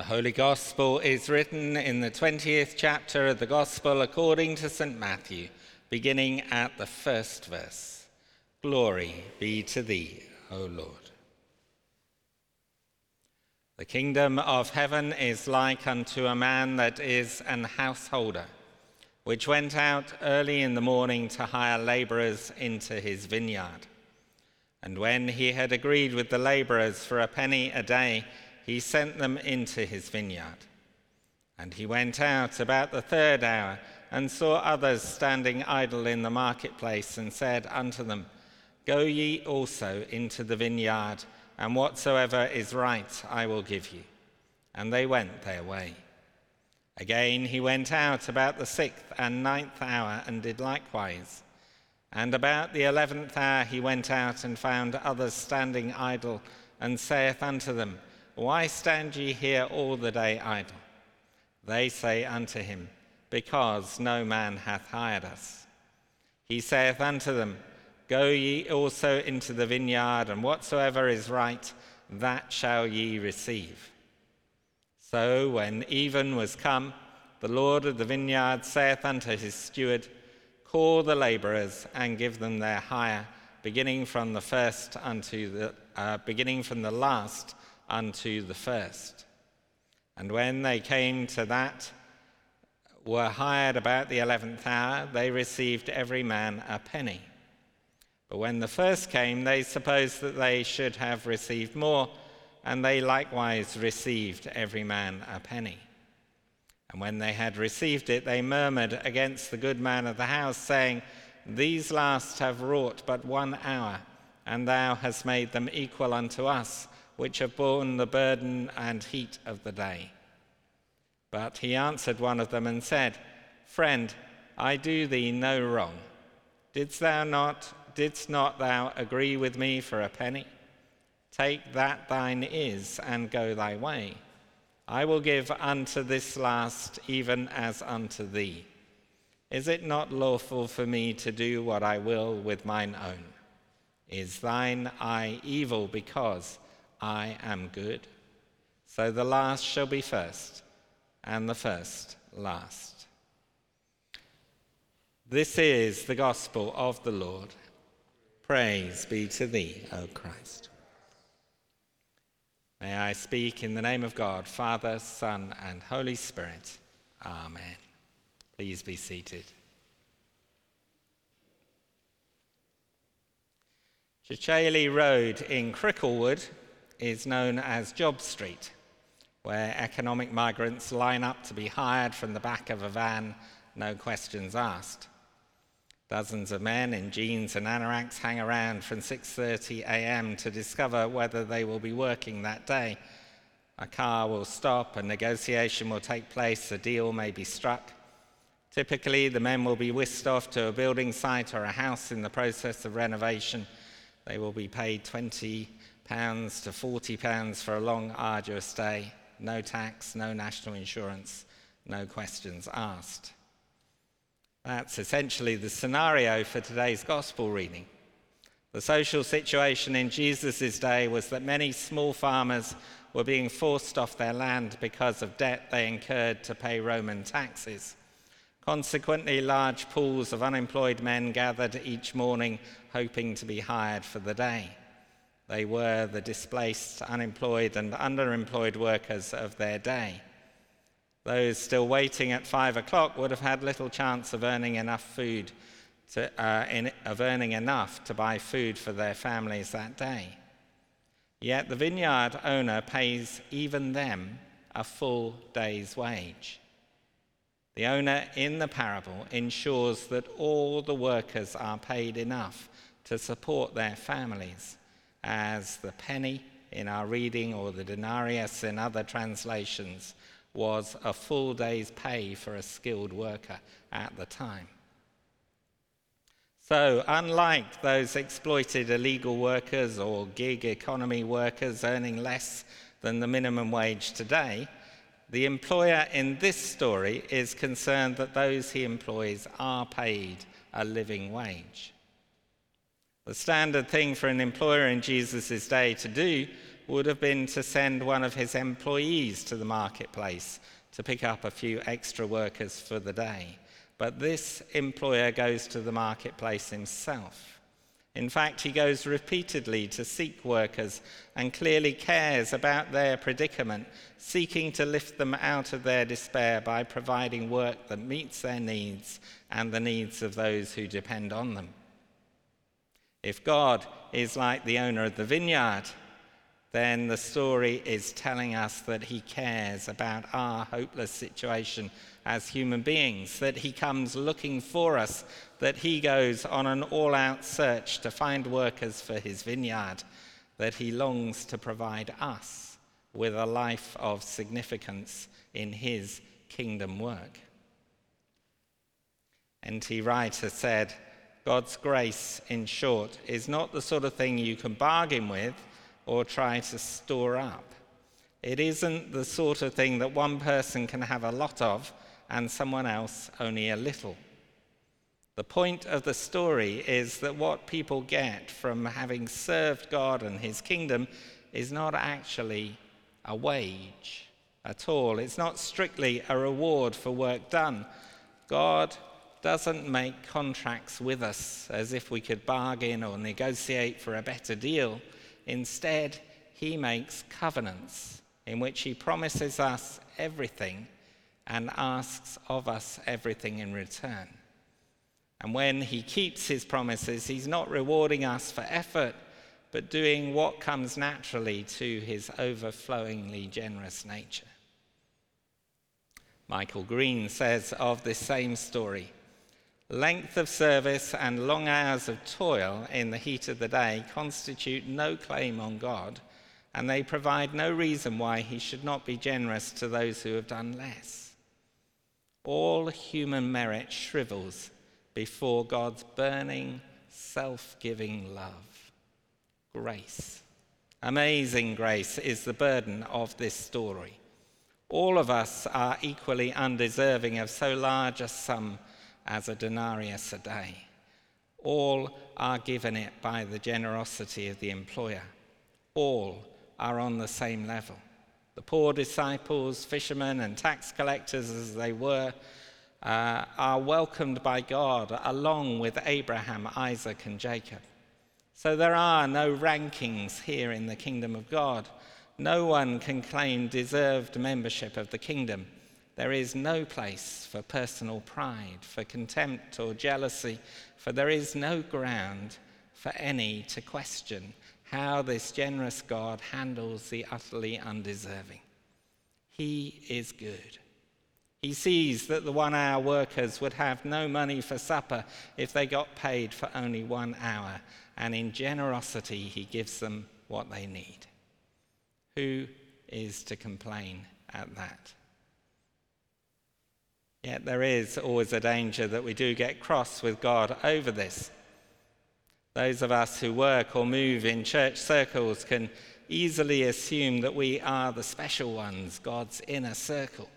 The Holy Gospel is written in the 20th chapter of the Gospel according to St. Matthew, beginning at the first verse. Glory be to thee, O Lord. The kingdom of heaven is like unto a man that is an householder, which went out early in the morning to hire laborers into his vineyard. And when he had agreed with the laborers for a penny a day, he sent them into his vineyard. And he went out about the third hour and saw others standing idle in the marketplace and said unto them, Go ye also into the vineyard, and whatsoever is right I will give you. And they went their way. Again he went out about the sixth and ninth hour and did likewise. And about the eleventh hour he went out and found others standing idle, and saith unto them, why stand ye here all the day idle? They say unto him, Because no man hath hired us. He saith unto them, Go ye also into the vineyard, and whatsoever is right, that shall ye receive. So when even was come, the Lord of the vineyard saith unto his steward, Call the laborers and give them their hire, beginning from the first unto the uh, beginning from the last unto the first. And when they came to that, were hired about the eleventh hour, they received every man a penny. But when the first came, they supposed that they should have received more, and they likewise received every man a penny. And when they had received it, they murmured against the good man of the house, saying, These last have wrought but one hour, and thou hast made them equal unto us which have borne the burden and heat of the day. But he answered one of them and said, Friend, I do thee no wrong. Didst thou not, didst not thou agree with me for a penny? Take that thine is and go thy way. I will give unto this last even as unto thee. Is it not lawful for me to do what I will with mine own? Is thine eye evil because I am good. So the last shall be first, and the first last. This is the gospel of the Lord. Praise be to thee, O Christ. May I speak in the name of God, Father, Son, and Holy Spirit. Amen. Please be seated. Chichele Road in Cricklewood is known as Job Street, where economic migrants line up to be hired from the back of a van, no questions asked. Dozens of men in jeans and anoraks hang around from 6:30 a.m. to discover whether they will be working that day. A car will stop, a negotiation will take place, a deal may be struck. Typically, the men will be whisked off to a building site or a house in the process of renovation. They will be paid 20 pounds to 40 pounds for a long, arduous day. No tax, no national insurance, no questions asked. That's essentially the scenario for today's gospel reading. The social situation in Jesus' day was that many small farmers were being forced off their land because of debt they incurred to pay Roman taxes. Consequently, large pools of unemployed men gathered each morning hoping to be hired for the day. They were the displaced, unemployed, and underemployed workers of their day. Those still waiting at five o'clock would have had little chance of earning enough food to, uh, in, of earning enough to buy food for their families that day. Yet the vineyard owner pays even them a full day's wage. The owner in the parable ensures that all the workers are paid enough to support their families as the penny in our reading or the denarius in other translations was a full day's pay for a skilled worker at the time. So, unlike those exploited illegal workers or gig economy workers earning less than the minimum wage today, the employer in this story is concerned that those he employs are paid a living wage. The standard thing for an employer in Jesus' day to do would have been to send one of his employees to the marketplace to pick up a few extra workers for the day. But this employer goes to the marketplace himself. In fact, he goes repeatedly to seek workers and clearly cares about their predicament, seeking to lift them out of their despair by providing work that meets their needs and the needs of those who depend on them. If God is like the owner of the vineyard, then the story is telling us that he cares about our hopeless situation as human beings, that he comes looking for us, that he goes on an all out search to find workers for his vineyard, that he longs to provide us with a life of significance in his kingdom work. N.T. Wright has said, God's grace, in short, is not the sort of thing you can bargain with or try to store up. It isn't the sort of thing that one person can have a lot of and someone else only a little. The point of the story is that what people get from having served God and his kingdom is not actually a wage at all. It's not strictly a reward for work done. God doesn't make contracts with us as if we could bargain or negotiate for a better deal. Instead, he makes covenants in which he promises us everything and asks of us everything in return. And when he keeps his promises, he's not rewarding us for effort, but doing what comes naturally to his overflowingly generous nature. Michael Green says of this same story length of service and long hours of toil in the heat of the day constitute no claim on God, and they provide no reason why he should not be generous to those who have done less. All human merit shrivels before God's burning, self giving love. Grace. Amazing grace is the burden of this story. All of us are equally undeserving of so large a sum as a denarius a day. All are given it by the generosity of the employer. All are on the same level. The poor disciples, fishermen, and tax collectors, as they were, uh, are welcomed by God along with Abraham, Isaac, and Jacob. So there are no rankings here in the kingdom of God. No one can claim deserved membership of the kingdom. There is no place for personal pride, for contempt or jealousy, for there is no ground for any to question how this generous God handles the utterly undeserving. He is good. He sees that the one hour workers would have no money for supper if they got paid for only one hour, and in generosity, he gives them what they need. Who is to complain at that? Yet there is always a danger that we do get cross with God over this. Those of us who work or move in church circles can easily assume that we are the special ones, God's inner circle.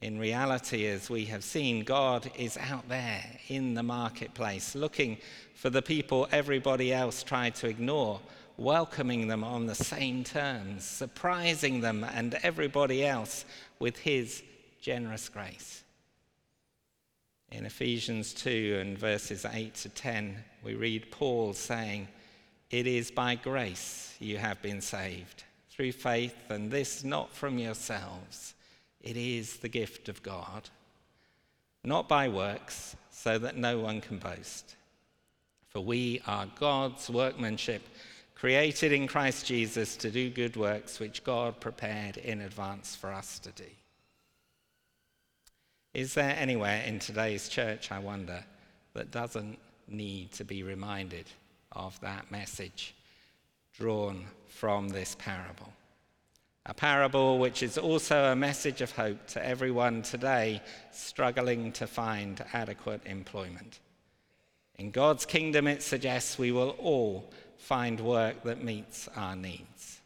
In reality, as we have seen, God is out there in the marketplace looking for the people everybody else tried to ignore, welcoming them on the same terms, surprising them and everybody else with his generous grace. In Ephesians 2 and verses 8 to 10, we read Paul saying, It is by grace you have been saved, through faith, and this not from yourselves. It is the gift of God, not by works, so that no one can boast. For we are God's workmanship, created in Christ Jesus to do good works which God prepared in advance for us to do. Is there anywhere in today's church, I wonder, that doesn't need to be reminded of that message drawn from this parable? A parable which is also a message of hope to everyone today struggling to find adequate employment. In God's kingdom, it suggests we will all find work that meets our needs.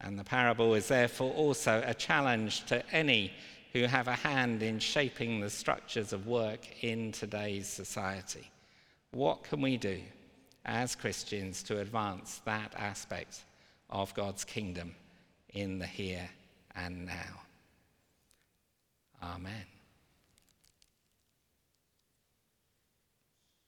And the parable is therefore also a challenge to any who have a hand in shaping the structures of work in today's society. What can we do as Christians to advance that aspect of God's kingdom in the here and now? Amen.